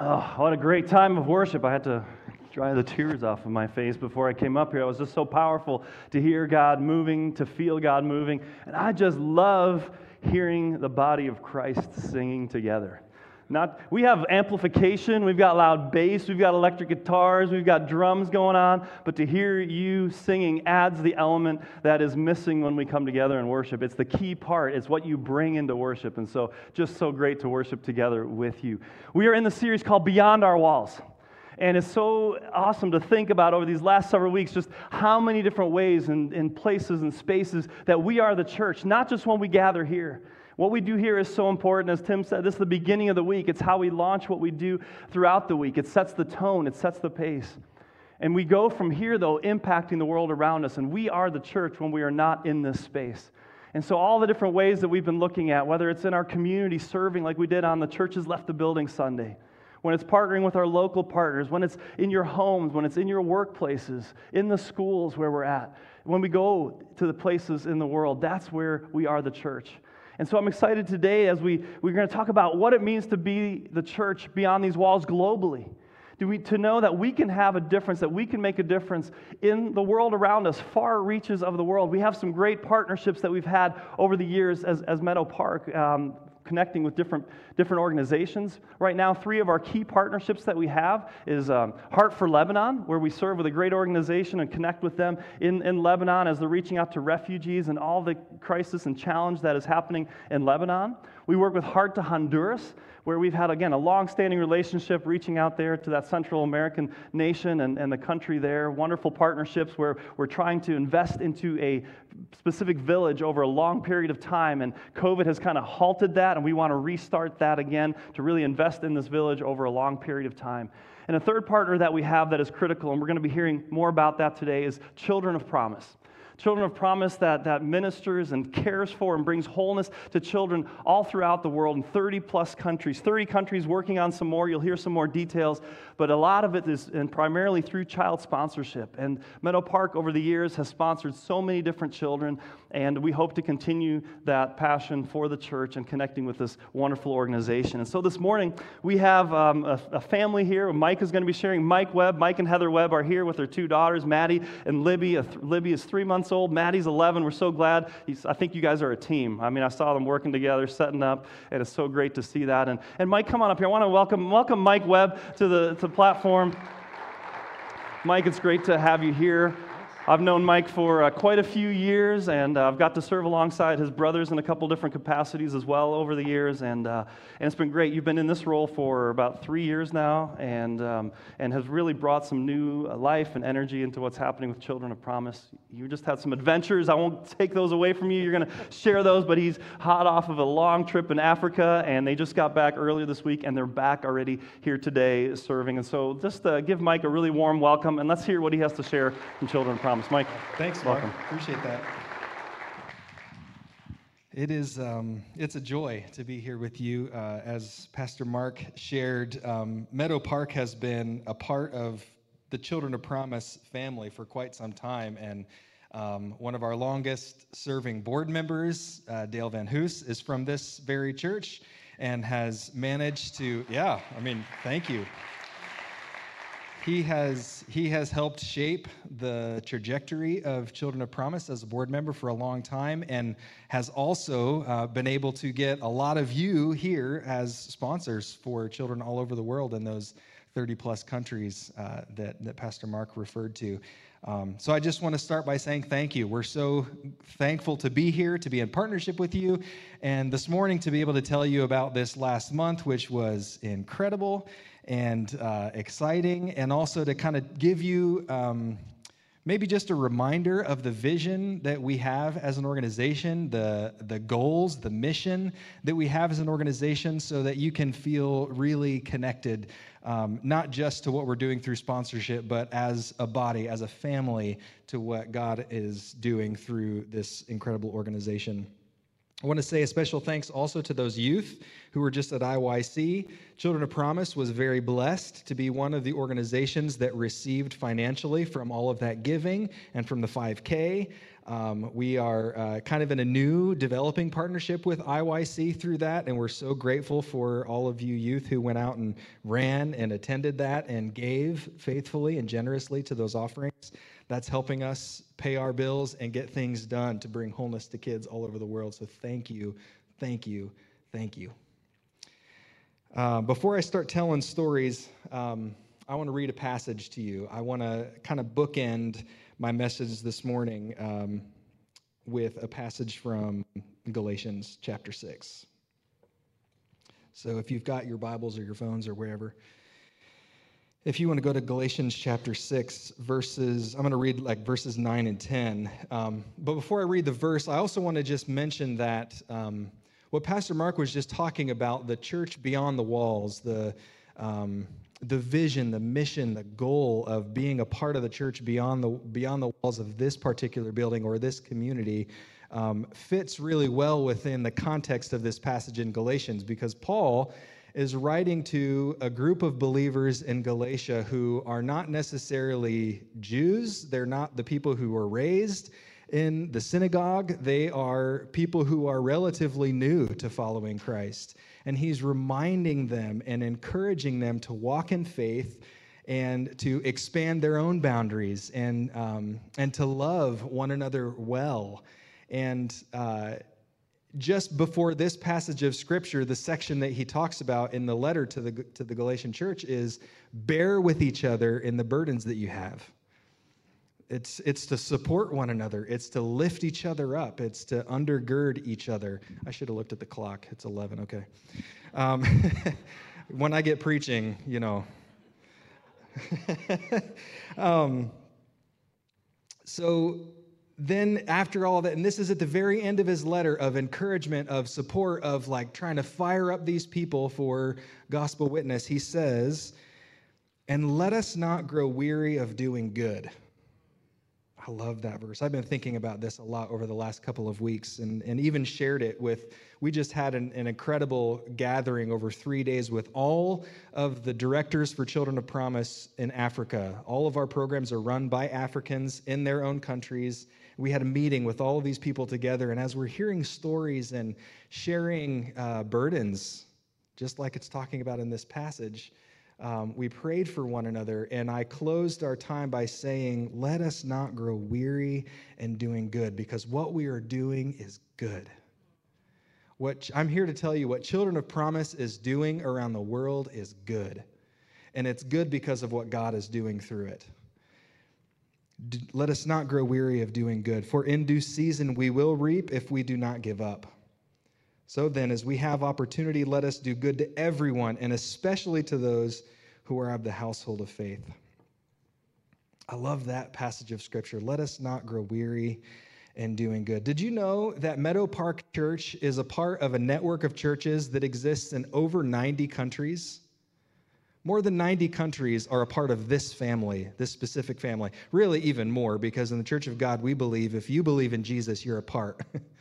Oh, what a great time of worship. I had to dry the tears off of my face before I came up here. It was just so powerful to hear God moving, to feel God moving. And I just love hearing the body of Christ singing together. Not, we have amplification, we've got loud bass, we've got electric guitars, we've got drums going on, but to hear you singing adds the element that is missing when we come together and worship. It's the key part, it's what you bring into worship. And so, just so great to worship together with you. We are in the series called Beyond Our Walls. And it's so awesome to think about over these last several weeks just how many different ways and, and places and spaces that we are the church, not just when we gather here what we do here is so important. As Tim said, this is the beginning of the week. It's how we launch what we do throughout the week. It sets the tone, it sets the pace. And we go from here, though, impacting the world around us. And we are the church when we are not in this space. And so, all the different ways that we've been looking at, whether it's in our community serving like we did on the Churches Left the Building Sunday, when it's partnering with our local partners, when it's in your homes, when it's in your workplaces, in the schools where we're at, when we go to the places in the world, that's where we are the church. And so I'm excited today as we, we're going to talk about what it means to be the church beyond these walls globally. Do we, to know that we can have a difference, that we can make a difference in the world around us, far reaches of the world. We have some great partnerships that we've had over the years as, as Meadow Park. Um, connecting with different, different organizations. Right now, three of our key partnerships that we have is um, Heart for Lebanon, where we serve with a great organization and connect with them in, in Lebanon as they're reaching out to refugees and all the crisis and challenge that is happening in Lebanon. We work with Heart to Honduras, where we've had, again, a long standing relationship reaching out there to that Central American nation and, and the country there. Wonderful partnerships where we're trying to invest into a specific village over a long period of time. And COVID has kind of halted that, and we want to restart that again to really invest in this village over a long period of time. And a third partner that we have that is critical, and we're going to be hearing more about that today, is Children of Promise. Children of Promise that, that ministers and cares for and brings wholeness to children all throughout the world in 30 plus countries. 30 countries working on some more. You'll hear some more details, but a lot of it is and primarily through child sponsorship. And Meadow Park over the years has sponsored so many different children, and we hope to continue that passion for the church and connecting with this wonderful organization. And so this morning, we have um, a, a family here. Mike is going to be sharing. Mike Webb, Mike and Heather Webb are here with their two daughters, Maddie and Libby. Th- Libby is three months old. Maddie's 11. We're so glad. He's, I think you guys are a team. I mean, I saw them working together, setting up, and it's so great to see that. And, and Mike, come on up here. I want to welcome, welcome Mike Webb to the, to the platform. Mike, it's great to have you here. I've known Mike for uh, quite a few years, and uh, I've got to serve alongside his brothers in a couple different capacities as well over the years, and, uh, and it's been great. You've been in this role for about three years now, and, um, and has really brought some new uh, life and energy into what's happening with Children of Promise. You just had some adventures. I won't take those away from you. You're going to share those, but he's hot off of a long trip in Africa, and they just got back earlier this week, and they're back already here today serving. And so just uh, give Mike a really warm welcome, and let's hear what he has to share from Children of Promise. Thomas. Mike. Thanks, Mark. Welcome. Appreciate that. It is um, it's a joy to be here with you. Uh, as Pastor Mark shared, um, Meadow Park has been a part of the Children of Promise family for quite some time, and um, one of our longest serving board members, uh, Dale Van Hoos, is from this very church and has managed to, yeah, I mean, thank you he has he has helped shape the trajectory of Children of Promise as a board member for a long time, and has also uh, been able to get a lot of you here as sponsors for children all over the world in those 30 plus countries uh, that that Pastor Mark referred to. Um, so I just want to start by saying thank you. We're so thankful to be here, to be in partnership with you, and this morning to be able to tell you about this last month, which was incredible and uh, exciting, and also to kind of give you um, maybe just a reminder of the vision that we have as an organization, the, the goals, the mission that we have as an organization, so that you can feel really connected, um, not just to what we're doing through sponsorship, but as a body, as a family, to what God is doing through this incredible organization. I want to say a special thanks also to those youth who were just at IYC. Children of Promise was very blessed to be one of the organizations that received financially from all of that giving and from the 5K. Um, we are uh, kind of in a new developing partnership with IYC through that, and we're so grateful for all of you youth who went out and ran and attended that and gave faithfully and generously to those offerings. That's helping us pay our bills and get things done to bring wholeness to kids all over the world. So thank you, thank you, thank you. Uh, before I start telling stories, um, I want to read a passage to you. I want to kind of bookend my message this morning um, with a passage from Galatians chapter 6. So if you've got your Bibles or your phones or wherever, if you want to go to Galatians chapter 6, verses, I'm going to read like verses 9 and 10. Um, but before I read the verse, I also want to just mention that um, what Pastor Mark was just talking about, the church beyond the walls, the um, the vision, the mission, the goal of being a part of the church beyond the beyond the walls of this particular building or this community um, fits really well within the context of this passage in Galatians because Paul is writing to a group of believers in Galatia who are not necessarily Jews. They're not the people who were raised in the synagogue. They are people who are relatively new to following Christ and he's reminding them and encouraging them to walk in faith and to expand their own boundaries and, um, and to love one another well. And uh, just before this passage of scripture, the section that he talks about in the letter to the, to the Galatian church is bear with each other in the burdens that you have. It's, it's to support one another. It's to lift each other up. It's to undergird each other. I should have looked at the clock. It's 11. Okay. Um, when I get preaching, you know. um, so then after all that and this is at the very end of his letter of encouragement of support of like trying to fire up these people for gospel witness he says and let us not grow weary of doing good I love that verse. I've been thinking about this a lot over the last couple of weeks and, and even shared it with. We just had an, an incredible gathering over three days with all of the directors for Children of Promise in Africa. All of our programs are run by Africans in their own countries. We had a meeting with all of these people together, and as we're hearing stories and sharing uh, burdens, just like it's talking about in this passage, um, we prayed for one another, and I closed our time by saying, Let us not grow weary in doing good, because what we are doing is good. What I'm here to tell you, what Children of Promise is doing around the world is good. And it's good because of what God is doing through it. let us not grow weary of doing good, for in due season we will reap if we do not give up. So then, as we have opportunity, let us do good to everyone, and especially to those who are of the household of faith. I love that passage of scripture. Let us not grow weary in doing good. Did you know that Meadow Park Church is a part of a network of churches that exists in over 90 countries? More than 90 countries are a part of this family, this specific family. Really, even more, because in the Church of God, we believe if you believe in Jesus, you're a part.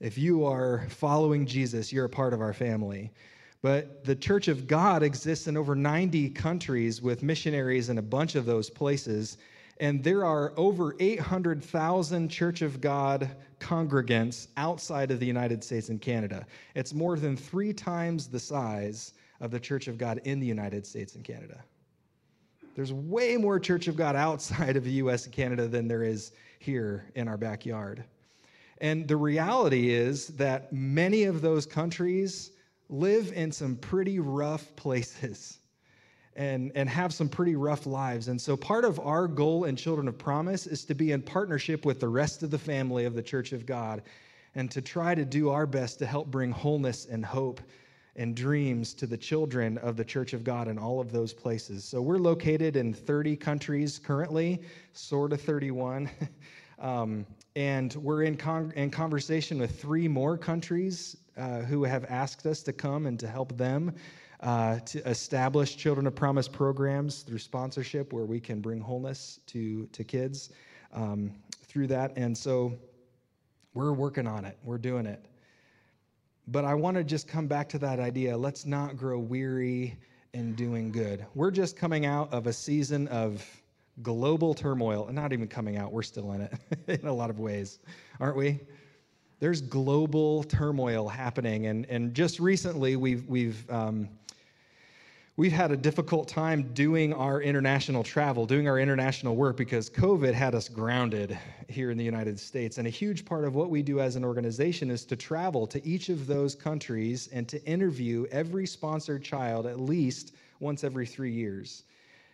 If you are following Jesus, you're a part of our family. But the Church of God exists in over 90 countries with missionaries in a bunch of those places. And there are over 800,000 Church of God congregants outside of the United States and Canada. It's more than three times the size of the Church of God in the United States and Canada. There's way more Church of God outside of the US and Canada than there is here in our backyard. And the reality is that many of those countries live in some pretty rough places and, and have some pretty rough lives. And so, part of our goal in Children of Promise is to be in partnership with the rest of the family of the Church of God and to try to do our best to help bring wholeness and hope and dreams to the children of the Church of God in all of those places. So, we're located in 30 countries currently, sort of 31. um, and we're in, con- in conversation with three more countries uh, who have asked us to come and to help them uh, to establish Children of Promise programs through sponsorship where we can bring wholeness to, to kids um, through that. And so we're working on it, we're doing it. But I want to just come back to that idea let's not grow weary in doing good. We're just coming out of a season of global turmoil, and not even coming out, we're still in it in a lot of ways, aren't we? There's global turmoil happening, and, and just recently we've, we've um, we've had a difficult time doing our international travel, doing our international work because COVID had us grounded here in the United States. And a huge part of what we do as an organization is to travel to each of those countries and to interview every sponsored child at least once every three years.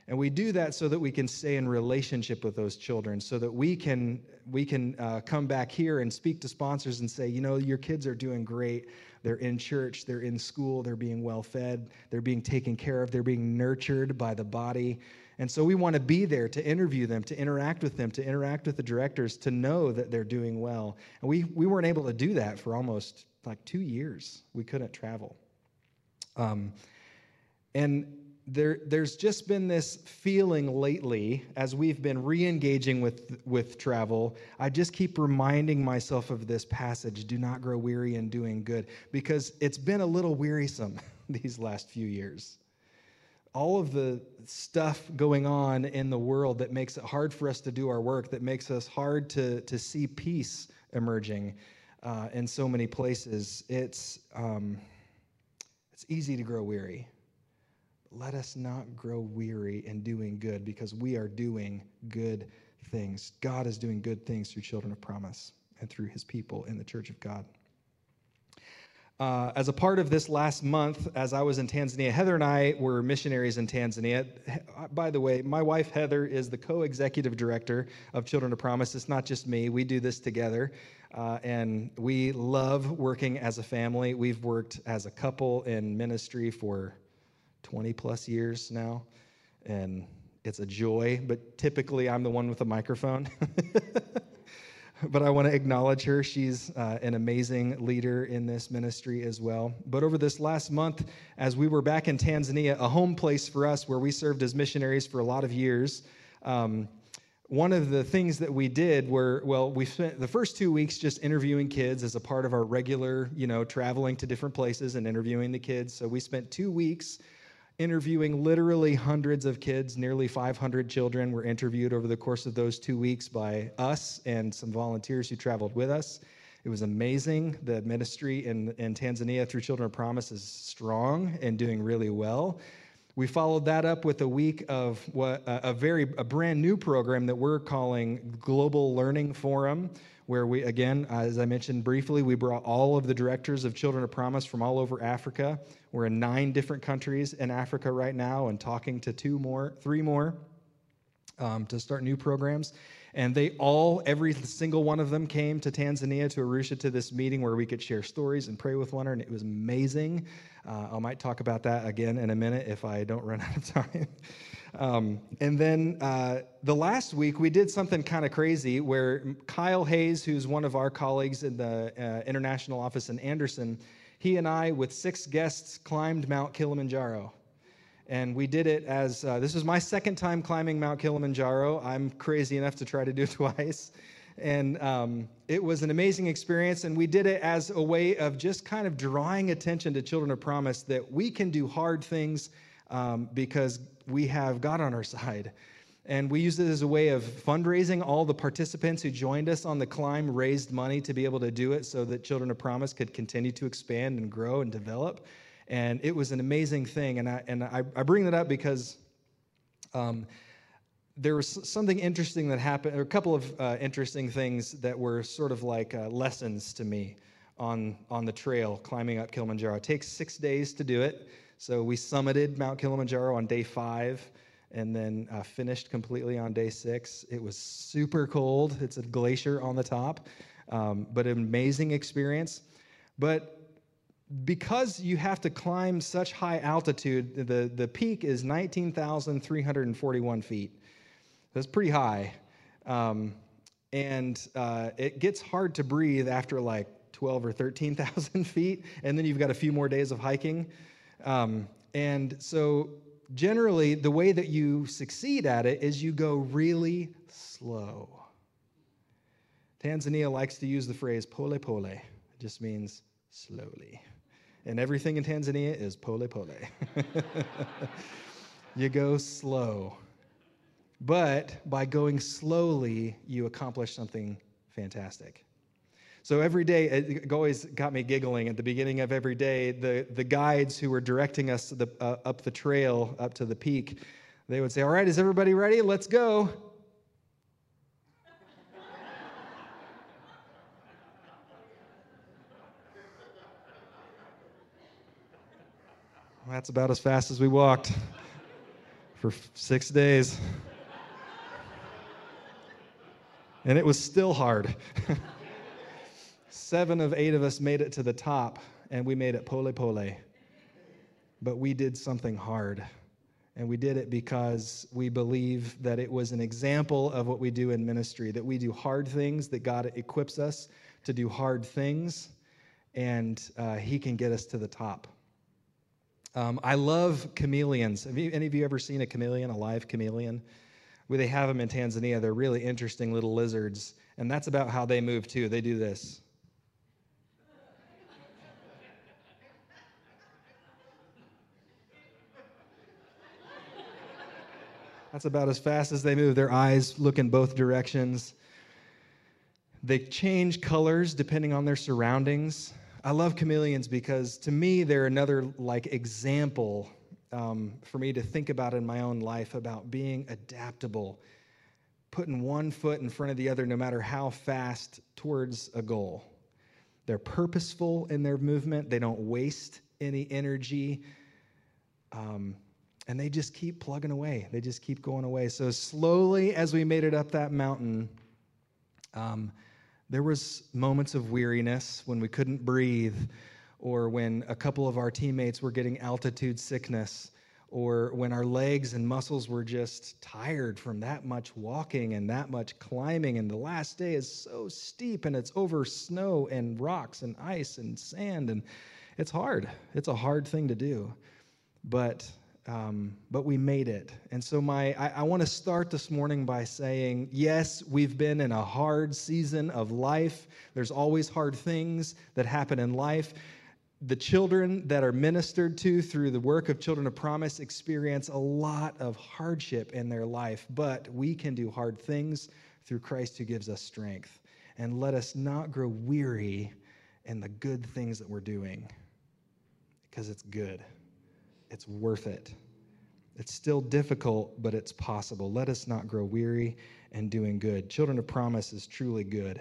And we do that so that we can stay in relationship with those children, so that we can we can uh, come back here and speak to sponsors and say, you know, your kids are doing great. They're in church, they're in school, they're being well fed, they're being taken care of, they're being nurtured by the body. And so we want to be there to interview them, to interact with them, to interact with the directors, to know that they're doing well. And we, we weren't able to do that for almost like two years. We couldn't travel. Um, and there, there's just been this feeling lately as we've been re-engaging with, with travel. I just keep reminding myself of this passage do not grow weary in doing good because it's been a little wearisome these last few years. All of the stuff going on in the world that makes it hard for us to do our work that makes us hard to, to see peace emerging uh, in so many places it's, um, it's easy to grow weary let us not grow weary in doing good because we are doing good things. God is doing good things through children of promise and through his people in the church of God. Uh, as a part of this last month, as I was in Tanzania, Heather and I were missionaries in Tanzania. By the way, my wife Heather is the co executive director of Children of Promise. It's not just me, we do this together. Uh, and we love working as a family. We've worked as a couple in ministry for 20 plus years now, and it's a joy, but typically I'm the one with the microphone. but I want to acknowledge her. She's uh, an amazing leader in this ministry as well. But over this last month, as we were back in Tanzania, a home place for us where we served as missionaries for a lot of years, um, one of the things that we did were well we spent the first two weeks just interviewing kids as a part of our regular you know traveling to different places and interviewing the kids so we spent two weeks interviewing literally hundreds of kids. Nearly 500 children were interviewed over the course of those two weeks by us and some volunteers who traveled with us. It was amazing. The ministry in, in Tanzania through Children of Promise is strong and doing really well. We followed that up with a week of what a very a brand new program that we're calling Global Learning Forum, where we again, as I mentioned briefly, we brought all of the directors of Children of Promise from all over Africa. We're in nine different countries in Africa right now, and talking to two more, three more, um, to start new programs. And they all, every single one of them came to Tanzania, to Arusha, to this meeting where we could share stories and pray with one another, and it was amazing. Uh, I might talk about that again in a minute if I don't run out of time. Um, and then uh, the last week, we did something kind of crazy where Kyle Hayes, who's one of our colleagues in the uh, international office in Anderson, he and I, with six guests, climbed Mount Kilimanjaro. And we did it as uh, this was my second time climbing Mount Kilimanjaro. I'm crazy enough to try to do twice. And um, it was an amazing experience. And we did it as a way of just kind of drawing attention to Children of Promise that we can do hard things um, because we have God on our side. And we used it as a way of fundraising. All the participants who joined us on the climb raised money to be able to do it so that Children of Promise could continue to expand and grow and develop. And it was an amazing thing. And I, and I, I bring that up because um, there was something interesting that happened, or a couple of uh, interesting things that were sort of like uh, lessons to me on, on the trail climbing up Kilimanjaro. It takes six days to do it. So we summited Mount Kilimanjaro on day five and then uh, finished completely on day six. It was super cold. It's a glacier on the top, um, but an amazing experience. But because you have to climb such high altitude, the, the peak is 19,341 feet. That's pretty high. Um, and uh, it gets hard to breathe after like 12 or 13,000 feet, and then you've got a few more days of hiking. Um, and so, generally, the way that you succeed at it is you go really slow. Tanzania likes to use the phrase pole pole, it just means slowly. And everything in Tanzania is pole pole. you go slow. But by going slowly, you accomplish something fantastic. So every day, it always got me giggling at the beginning of every day. The, the guides who were directing us the, uh, up the trail, up to the peak, they would say, All right, is everybody ready? Let's go. That's about as fast as we walked for six days. And it was still hard. Seven of eight of us made it to the top, and we made it pole pole. But we did something hard. And we did it because we believe that it was an example of what we do in ministry, that we do hard things, that God equips us to do hard things, and uh, He can get us to the top. Um, I love chameleons. Have you, any of you ever seen a chameleon, a live chameleon? Where they have them in Tanzania. They're really interesting little lizards, and that's about how they move too. They do this. That's about as fast as they move. Their eyes look in both directions. They change colors depending on their surroundings. I love chameleons because to me, they're another like example um, for me to think about in my own life about being adaptable, putting one foot in front of the other no matter how fast towards a goal. They're purposeful in their movement, they don't waste any energy. Um, and they just keep plugging away. They just keep going away. So slowly, as we made it up that mountain, um, there was moments of weariness when we couldn't breathe, or when a couple of our teammates were getting altitude sickness, or when our legs and muscles were just tired from that much walking and that much climbing. And the last day is so steep, and it's over snow and rocks and ice and sand, and it's hard. It's a hard thing to do, but um, but we made it. And so, my I, I want to start this morning by saying, yes, we've been in a hard season of life. There's always hard things that happen in life. The children that are ministered to through the work of Children of Promise experience a lot of hardship in their life, but we can do hard things through Christ who gives us strength. And let us not grow weary in the good things that we're doing because it's good. It's worth it. It's still difficult, but it's possible. Let us not grow weary in doing good. Children of Promise is truly good.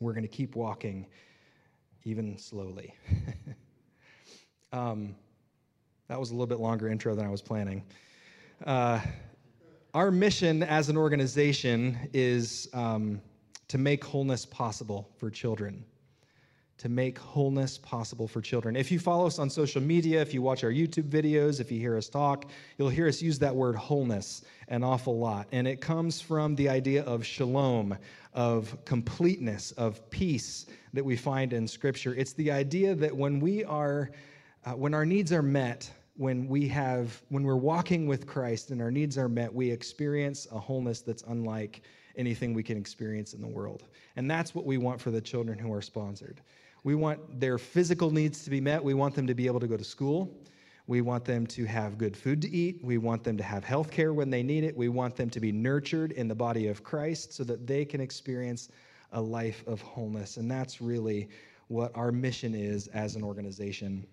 We're going to keep walking, even slowly. um, that was a little bit longer intro than I was planning. Uh, our mission as an organization is um, to make wholeness possible for children to make wholeness possible for children. If you follow us on social media, if you watch our YouTube videos, if you hear us talk, you'll hear us use that word wholeness an awful lot. And it comes from the idea of shalom, of completeness, of peace that we find in Scripture. It's the idea that when we are, uh, when our needs are met, when we have, when we're walking with Christ and our needs are met, we experience a wholeness that's unlike anything we can experience in the world. And that's what we want for the children who are sponsored. We want their physical needs to be met. We want them to be able to go to school. We want them to have good food to eat. We want them to have health care when they need it. We want them to be nurtured in the body of Christ so that they can experience a life of wholeness. And that's really what our mission is as an organization.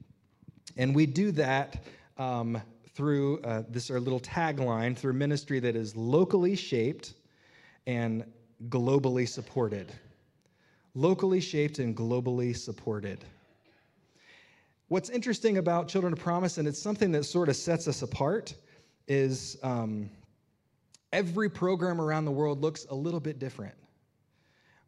And we do that um, through uh, this our little tagline through ministry that is locally shaped and globally supported locally shaped and globally supported. What's interesting about Children of Promise, and it's something that sort of sets us apart, is um, every program around the world looks a little bit different.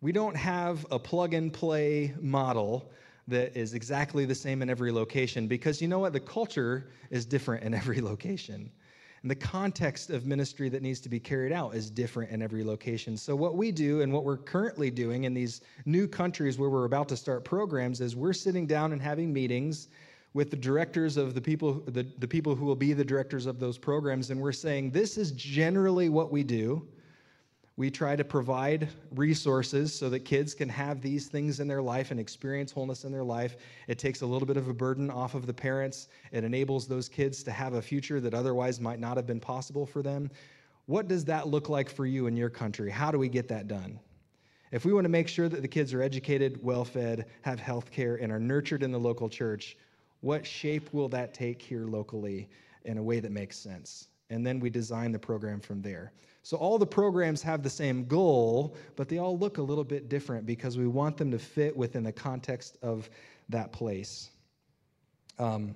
We don't have a plug and play model that is exactly the same in every location because you know what? The culture is different in every location. And the context of ministry that needs to be carried out is different in every location. So, what we do and what we're currently doing in these new countries where we're about to start programs is we're sitting down and having meetings with the directors of the people, the, the people who will be the directors of those programs, and we're saying, this is generally what we do. We try to provide resources so that kids can have these things in their life and experience wholeness in their life. It takes a little bit of a burden off of the parents. It enables those kids to have a future that otherwise might not have been possible for them. What does that look like for you in your country? How do we get that done? If we want to make sure that the kids are educated, well fed, have health care, and are nurtured in the local church, what shape will that take here locally in a way that makes sense? And then we design the program from there. So all the programs have the same goal, but they all look a little bit different because we want them to fit within the context of that place. Um,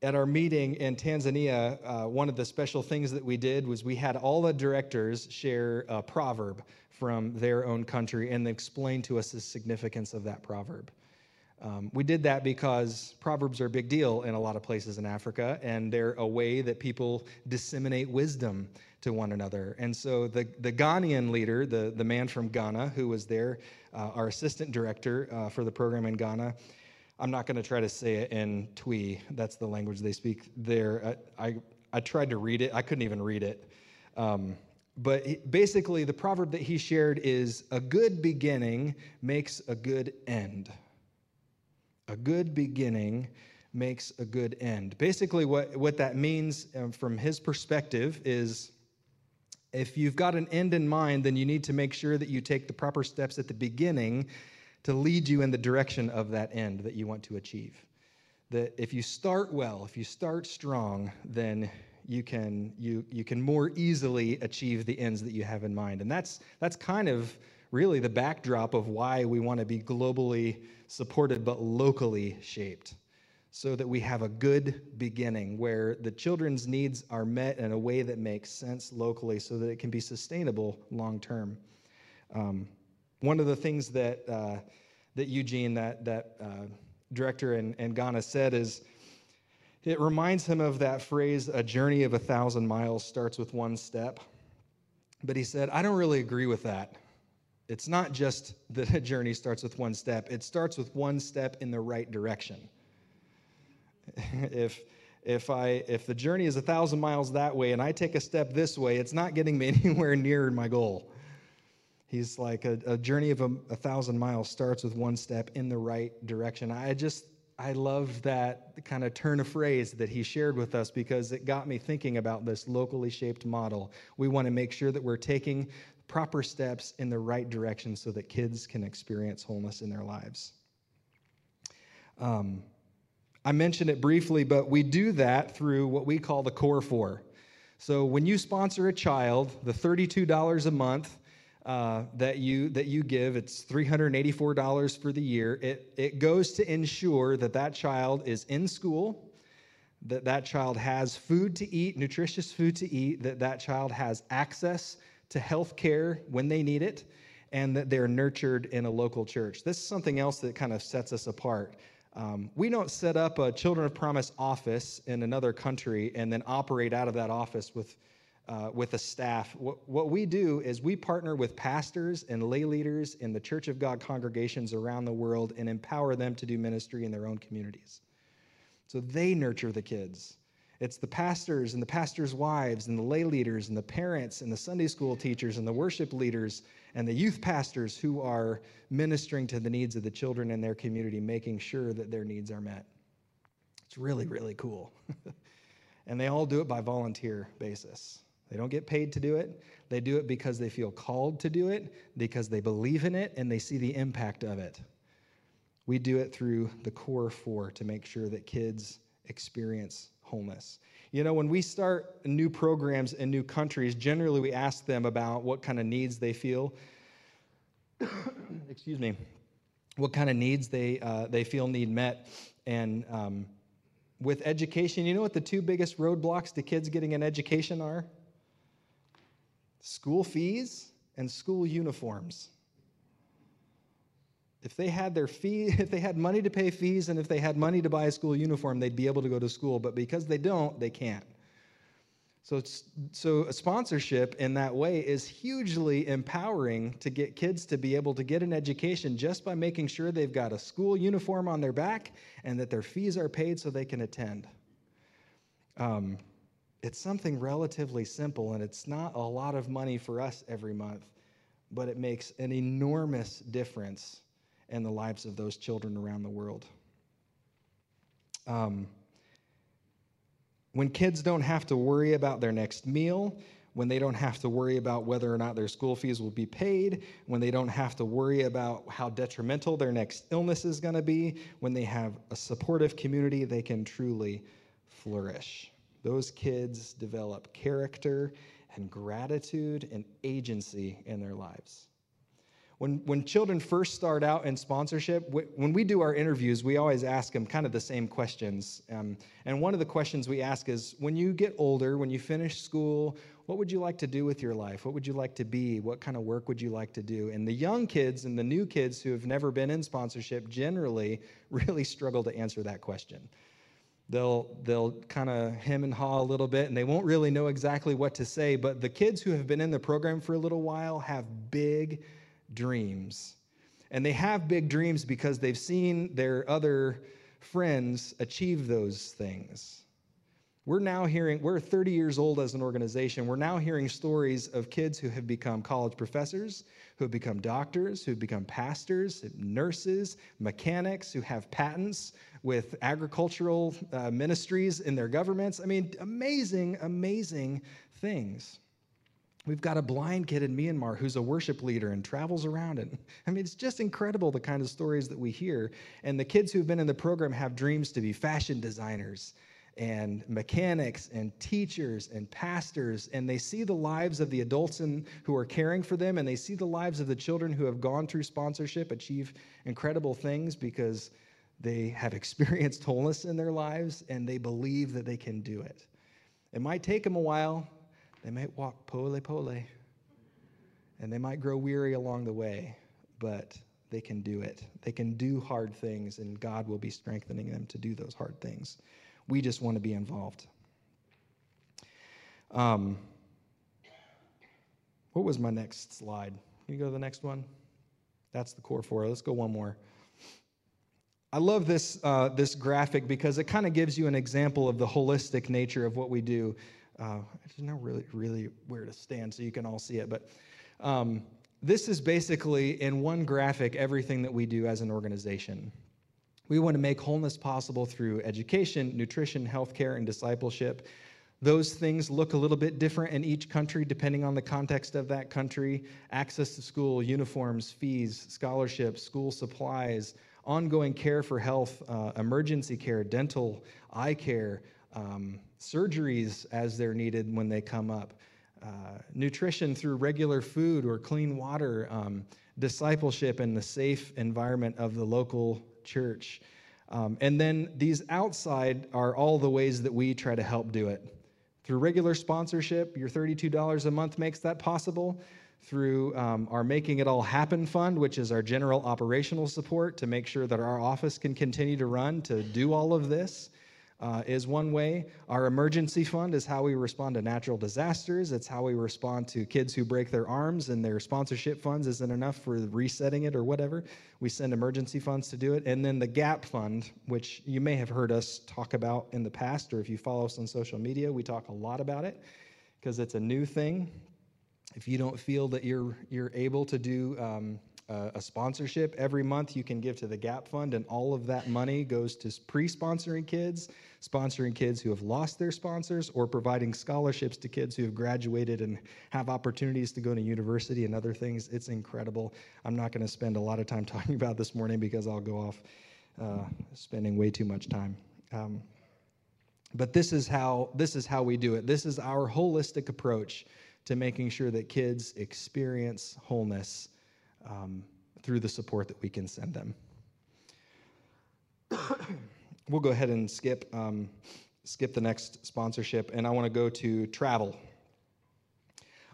at our meeting in Tanzania, uh, one of the special things that we did was we had all the directors share a proverb from their own country and explain to us the significance of that proverb. Um, we did that because proverbs are a big deal in a lot of places in Africa, and they're a way that people disseminate wisdom to one another. And so the, the Ghanaian leader, the, the man from Ghana who was there, uh, our assistant director uh, for the program in Ghana, I'm not going to try to say it in Twi. That's the language they speak there. I, I, I tried to read it, I couldn't even read it. Um, but basically, the proverb that he shared is a good beginning makes a good end. A good beginning makes a good end. Basically, what, what that means um, from his perspective is if you've got an end in mind, then you need to make sure that you take the proper steps at the beginning to lead you in the direction of that end that you want to achieve. That if you start well, if you start strong, then you can you you can more easily achieve the ends that you have in mind. And that's that's kind of really the backdrop of why we want to be globally supported but locally shaped so that we have a good beginning where the children's needs are met in a way that makes sense locally so that it can be sustainable long term. Um, one of the things that, uh, that Eugene, that, that uh, director in, in Ghana, said is it reminds him of that phrase, a journey of a thousand miles starts with one step. But he said, I don't really agree with that. It's not just that a journey starts with one step, it starts with one step in the right direction. if, if, I, if the journey is a thousand miles that way and I take a step this way, it's not getting me anywhere near my goal. He's like, a, a journey of a, a thousand miles starts with one step in the right direction. I just, I love that kind of turn of phrase that he shared with us because it got me thinking about this locally shaped model. We want to make sure that we're taking proper steps in the right direction so that kids can experience wholeness in their lives. Um, I mentioned it briefly, but we do that through what we call the Core Four. So when you sponsor a child, the $32 a month uh, that you that you give, it's $384 for the year. It it goes to ensure that that child is in school, that that child has food to eat, nutritious food to eat, that that child has access to health care when they need it, and that they're nurtured in a local church. This is something else that kind of sets us apart. Um, we don't set up a Children of Promise office in another country and then operate out of that office with, uh, with a staff. What, what we do is we partner with pastors and lay leaders in the Church of God congregations around the world and empower them to do ministry in their own communities. So they nurture the kids. It's the pastors and the pastors' wives and the lay leaders and the parents and the Sunday school teachers and the worship leaders and the youth pastors who are ministering to the needs of the children in their community, making sure that their needs are met. It's really, really cool. and they all do it by volunteer basis. They don't get paid to do it. They do it because they feel called to do it, because they believe in it, and they see the impact of it. We do it through the core four to make sure that kids experience wholeness. You know, when we start new programs in new countries, generally we ask them about what kind of needs they feel. Excuse me. What kind of needs they, uh, they feel need met. And um, with education, you know what the two biggest roadblocks to kids getting an education are? School fees and school uniforms if they had their fee if they had money to pay fees and if they had money to buy a school uniform they'd be able to go to school. But because they don't they can't. So so a sponsorship in that way is hugely empowering to get kids to be able to get an education just by making sure they've got a school uniform on their back and that their fees are paid so they can attend. Um, it's something relatively simple and it's not a lot of money for us every month but it makes an enormous difference and the lives of those children around the world. Um, when kids don't have to worry about their next meal, when they don't have to worry about whether or not their school fees will be paid, when they don't have to worry about how detrimental their next illness is going to be, when they have a supportive community, they can truly flourish. Those kids develop character and gratitude and agency in their lives. When, when children first start out in sponsorship, when we do our interviews, we always ask them kind of the same questions. Um, and one of the questions we ask is when you get older, when you finish school, what would you like to do with your life? What would you like to be? What kind of work would you like to do? And the young kids and the new kids who have never been in sponsorship generally really struggle to answer that question. They'll, they'll kind of hem and haw a little bit and they won't really know exactly what to say. But the kids who have been in the program for a little while have big, dreams. And they have big dreams because they've seen their other friends achieve those things. We're now hearing, we're 30 years old as an organization. We're now hearing stories of kids who have become college professors, who have become doctors, who have become pastors, nurses, mechanics, who have patents with agricultural uh, ministries in their governments. I mean, amazing, amazing things. We've got a blind kid in Myanmar who's a worship leader and travels around. And I mean, it's just incredible the kind of stories that we hear. And the kids who've been in the program have dreams to be fashion designers and mechanics and teachers and pastors. And they see the lives of the adults in, who are caring for them, and they see the lives of the children who have gone through sponsorship achieve incredible things because they have experienced wholeness in their lives and they believe that they can do it. It might take them a while, they might walk pole pole, and they might grow weary along the way, but they can do it. They can do hard things, and God will be strengthening them to do those hard things. We just want to be involved. Um, what was my next slide? Can you go to the next one? That's the core four. Let's go one more. I love this, uh, this graphic because it kind of gives you an example of the holistic nature of what we do. Uh, I don't know really, really where to stand so you can all see it, but um, this is basically in one graphic everything that we do as an organization. We want to make wholeness possible through education, nutrition, healthcare, and discipleship. Those things look a little bit different in each country depending on the context of that country. Access to school, uniforms, fees, scholarships, school supplies, ongoing care for health, uh, emergency care, dental, eye care, um, surgeries as they're needed when they come up, uh, nutrition through regular food or clean water, um, discipleship in the safe environment of the local church. Um, and then these outside are all the ways that we try to help do it. Through regular sponsorship, your $32 a month makes that possible. Through um, our Making It All Happen Fund, which is our general operational support to make sure that our office can continue to run to do all of this uh, is one way. Our emergency fund is how we respond to natural disasters. It's how we respond to kids who break their arms and their sponsorship funds isn't enough for resetting it or whatever. We send emergency funds to do it. And then the GAP fund, which you may have heard us talk about in the past, or if you follow us on social media, we talk a lot about it because it's a new thing. If you don't feel that you're, you're able to do um, a sponsorship every month you can give to the gap fund and all of that money goes to pre-sponsoring kids sponsoring kids who have lost their sponsors or providing scholarships to kids who have graduated and have opportunities to go to university and other things. It's incredible. I'm not going to spend a lot of time talking about this morning because i'll go off uh, spending way too much time. Um, but this is how this is how we do it. This is our holistic approach to making sure that kids experience wholeness um, through the support that we can send them. we'll go ahead and skip um, skip the next sponsorship, and I want to go to travel.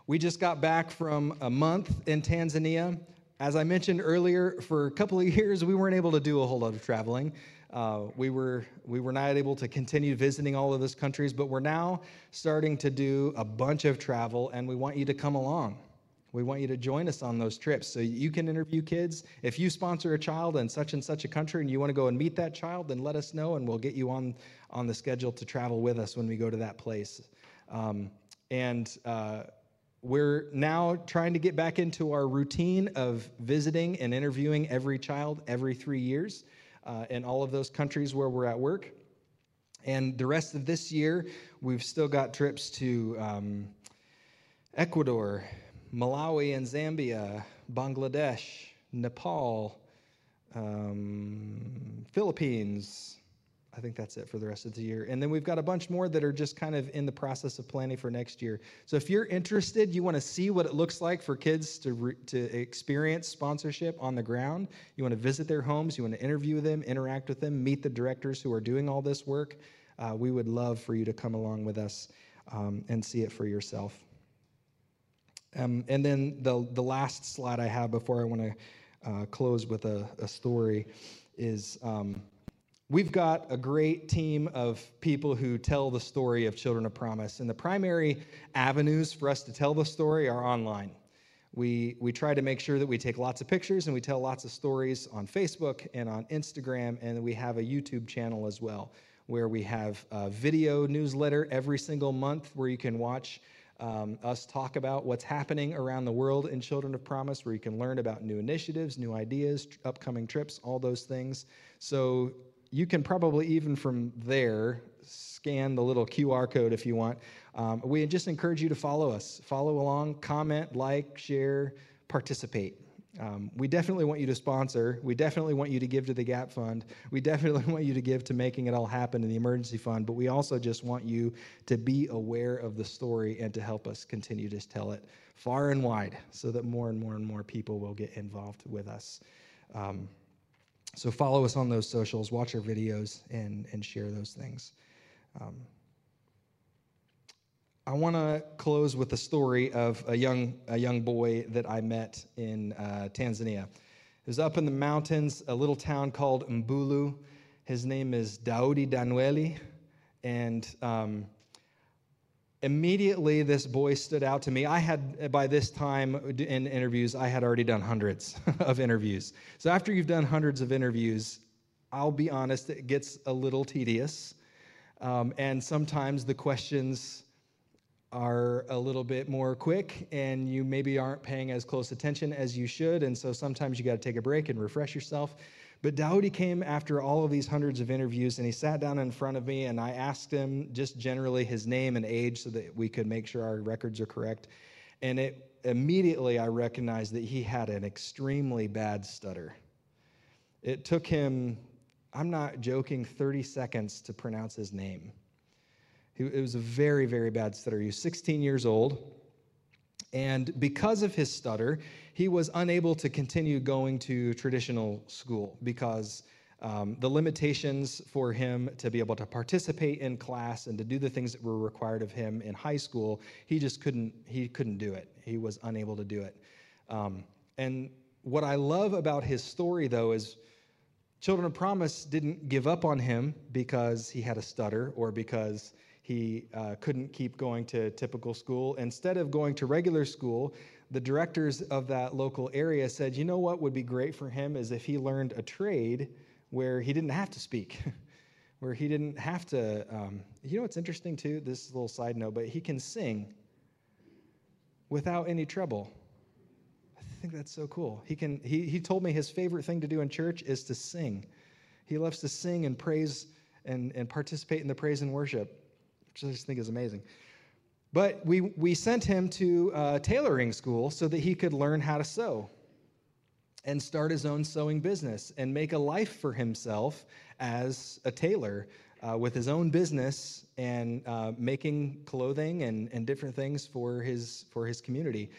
We just got back from a month in Tanzania. As I mentioned earlier, for a couple of years, we weren't able to do a whole lot of traveling. Uh, we, were, we were not able to continue visiting all of those countries, but we're now starting to do a bunch of travel, and we want you to come along. We want you to join us on those trips so you can interview kids. If you sponsor a child in such and such a country and you want to go and meet that child, then let us know and we'll get you on, on the schedule to travel with us when we go to that place. Um, and uh, we're now trying to get back into our routine of visiting and interviewing every child every three years uh, in all of those countries where we're at work. And the rest of this year, we've still got trips to. Um, Ecuador, Malawi and Zambia, Bangladesh, Nepal, um, Philippines. I think that's it for the rest of the year. And then we've got a bunch more that are just kind of in the process of planning for next year. So if you're interested, you want to see what it looks like for kids to, re- to experience sponsorship on the ground, you want to visit their homes, you want to interview them, interact with them, meet the directors who are doing all this work, uh, we would love for you to come along with us um, and see it for yourself. Um, and then the, the last slide I have before I want to uh, close with a, a story is um, we've got a great team of people who tell the story of Children of Promise. And the primary avenues for us to tell the story are online. We, we try to make sure that we take lots of pictures and we tell lots of stories on Facebook and on Instagram, and we have a YouTube channel as well where we have a video newsletter every single month where you can watch um, us talk about what's happening around the world in Children of Promise, where you can learn about new initiatives, new ideas, tr- upcoming trips, all those things. So you can probably even from there scan the little QR code if you want. Um, we just encourage you to follow us, follow along, comment, like, share, participate. Um, we definitely want you to sponsor. We definitely want you to give to the Gap Fund. We definitely want you to give to making it all happen in the emergency fund. But we also just want you to be aware of the story and to help us continue to tell it far and wide so that more and more and more people will get involved with us. Um, so follow us on those socials, watch our videos, and, and share those things. Um, I want to close with a story of a young, a young boy that I met in uh, Tanzania. He was up in the mountains, a little town called Mbulu. His name is Daudi Danweli. And um, immediately, this boy stood out to me. I had, by this time in interviews, I had already done hundreds of interviews. So after you've done hundreds of interviews, I'll be honest, it gets a little tedious. Um, and sometimes the questions are a little bit more quick and you maybe aren't paying as close attention as you should. And so sometimes you got to take a break and refresh yourself. But Daudi came after all of these hundreds of interviews and he sat down in front of me and I asked him just generally his name and age so that we could make sure our records are correct. And it immediately I recognized that he had an extremely bad stutter. It took him, I'm not joking, 30 seconds to pronounce his name. It was a very, very bad stutter. He was 16 years old. And because of his stutter, he was unable to continue going to traditional school because um, the limitations for him to be able to participate in class and to do the things that were required of him in high school, he just couldn't. He couldn't do it. He was unable to do it. Um, and what I love about his story, though, is Children of Promise didn't give up on him because he had a stutter or because he uh, couldn't keep going to typical school. Instead of going to regular school, the directors of that local area said, you know what would be great for him is if he learned a trade where he didn't have to speak, where he didn't have to. Um, you know what's interesting too? This little side note, but he can sing without any trouble. I think that's so cool. He can. He he told me his favorite thing to do in church is to sing. He loves to sing and praise and and participate in the praise and worship which I just think is amazing. But we, we sent him to uh, tailoring school so that he could learn how to sew and start his own sewing business and make a life for himself as a tailor uh, with his own business and uh, making clothing and, and different things for his, for his community.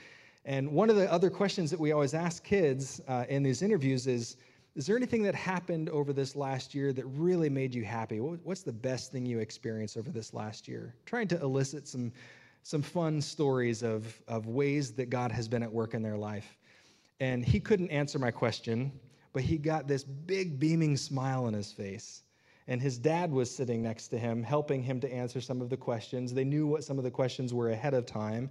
And one of the other questions that we always ask kids uh, in these interviews is is there anything that happened over this last year that really made you happy? What's the best thing you experienced over this last year? Trying to elicit some, some fun stories of, of ways that God has been at work in their life. And he couldn't answer my question, but he got this big beaming smile on his face. And his dad was sitting next to him, helping him to answer some of the questions. They knew what some of the questions were ahead of time.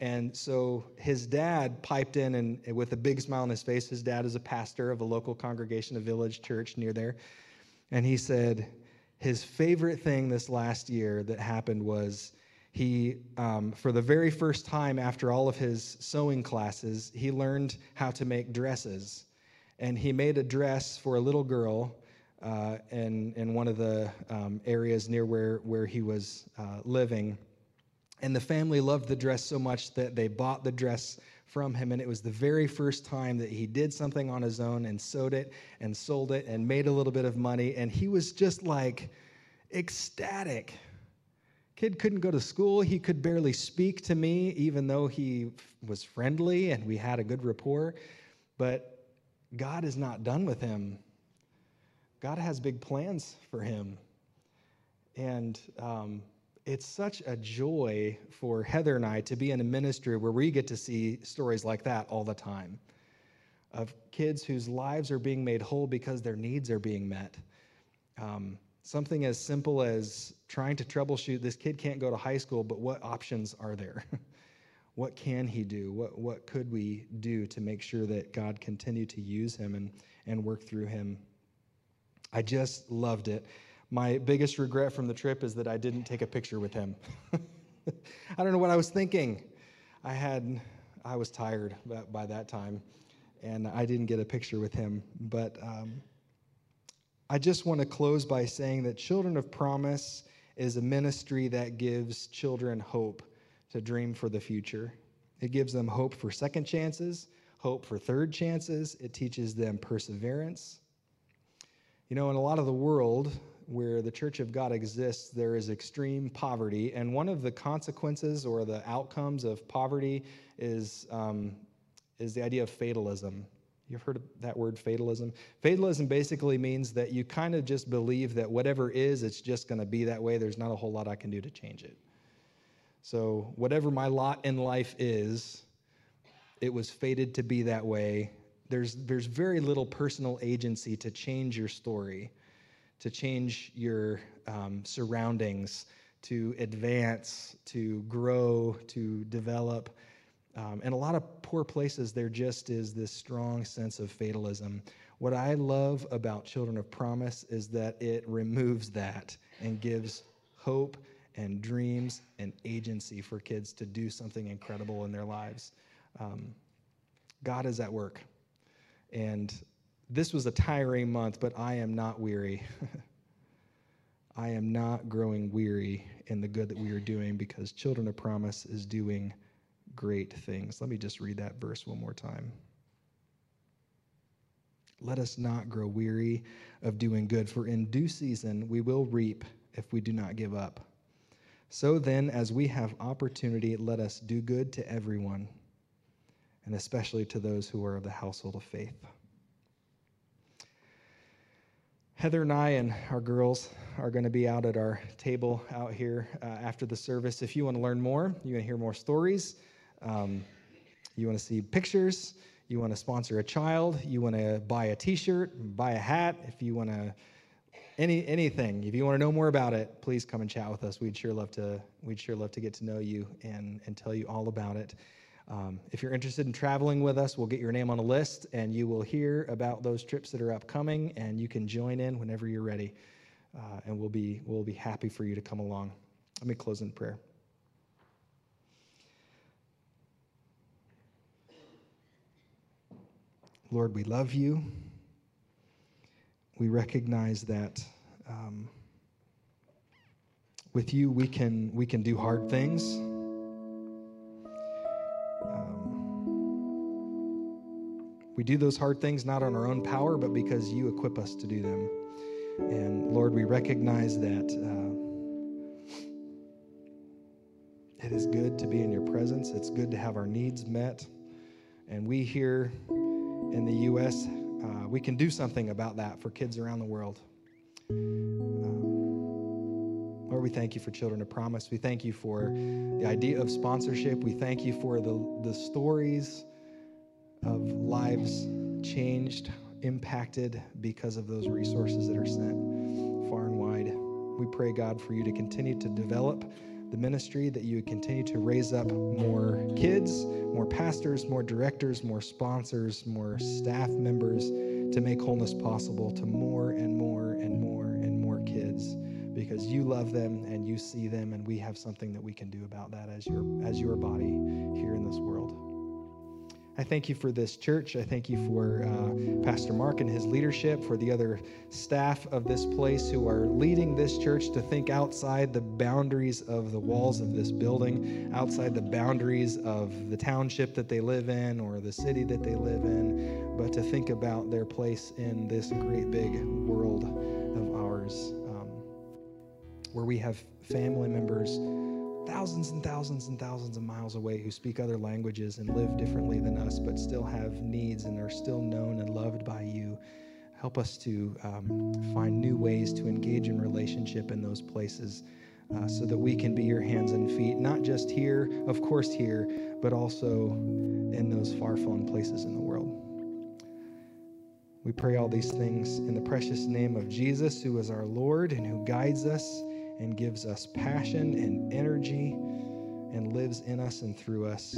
And so his dad piped in and with a big smile on his face, his dad is a pastor of a local congregation, a village church near there. And he said his favorite thing this last year that happened was he, um, for the very first time after all of his sewing classes, he learned how to make dresses. And he made a dress for a little girl uh, in, in one of the um, areas near where, where he was uh, living And the family loved the dress so much that they bought the dress from him. And it was the very first time that he did something on his own and sewed it and sold it and made a little bit of money. And he was just like ecstatic. Kid couldn't go to school. He could barely speak to me, even though he was friendly and we had a good rapport. But God is not done with him. God has big plans for him. And um, it's such a joy for Heather and I to be in a ministry where we get to see stories like that all the time of kids whose lives are being made whole because their needs are being met. Um, something as simple as trying to troubleshoot this kid can't go to high school, but what options are there? what can he do? What, what could we do to make sure that God continue to use him and, and work through him? I just loved it. My biggest regret from the trip is that I didn't take a picture with him. I don't know what I was thinking. I had, I was tired by that time, and I didn't get a picture with him. But um, I just want to close by saying that Children of Promise is a ministry that gives children hope to dream for the future. It gives them hope for second chances, hope for third chances. It teaches them perseverance. You know, in a lot of the world, where the Church of God exists, there is extreme poverty. And one of the consequences or the outcomes of poverty is, um, is the idea of fatalism. You've heard that word, fatalism? Fatalism basically means that you kind of just believe that whatever is, it's just going to be that way. There's not a whole lot I can do to change it. So, whatever my lot in life is, it was fated to be that way. There's, there's very little personal agency to change your story to change your um, surroundings, to advance, to grow, to develop. Um, a lot of poor places, there just is this strong sense of fatalism. What I love about Children of Promise is that it removes that and gives hope and dreams and agency for kids to do something incredible in their lives. Um, God is at work. And this was a tiring month, but I am not weary. I am not growing weary in the good that we are doing because Children of Promise is doing great things. Let me just read that verse one more time. Let us not grow weary of doing good, for in due season we will reap if we do not give up. So then, as we have opportunity, let us do good to everyone, and especially to those who are of the household of faith. Heather and I and our girls are going to be out at our table out here uh, after the service. If you want to learn more, you want to hear more stories, um, you want to see pictures, you want to sponsor a child, you want to buy a T-shirt, buy a hat. If you want to any anything, if you want to know more about it, please come and chat with us. We'd sure love to. We'd sure love to get to know you and and tell you all about it. Um, if you're interested in traveling with us, we'll get your name on a list and you will hear about those trips that are upcoming and you can join in whenever you're ready. Uh, and we'll be, we'll be happy for you to come along. Let me close in prayer. Lord, we love you. We recognize that um, with you we can, we can do hard things. We do those hard things not on our own power, but because you equip us to do them. And Lord, we recognize that uh, it is good to be in your presence. It's good to have our needs met. And we here in the U.S., uh, we can do something about that for kids around the world. Um, Lord, we thank you for Children of Promise. We thank you for the idea of sponsorship. We thank you for the, the stories of lives changed, impacted because of those resources that are sent far and wide. We pray, God, for you to continue to develop the ministry, that you would continue to raise up more kids, more pastors, more directors, more sponsors, more staff members to make wholeness possible to more and more and more and more kids because you love them and you see them and we have something that we can do about that as your as your body here in this world. I thank you for this church. I thank you for uh, Pastor Mark and his leadership, for the other staff of this place who are leading this church to think outside the boundaries of the walls of this building, outside the boundaries of the township that they live in or the city that they live in, but to think about their place in this great big world of ours um, where we have family members thousands and thousands and thousands of miles away who speak other languages and live differently than us, but still have needs and are still known and loved by you. Help us to um, find new ways to engage in relationship in those places uh, so that we can be your hands and feet, not just here, of course, here, but also in those far flung places in the world. We pray all these things in the precious name of Jesus, who is our Lord and who guides us and gives us passion and energy and lives in us and through us.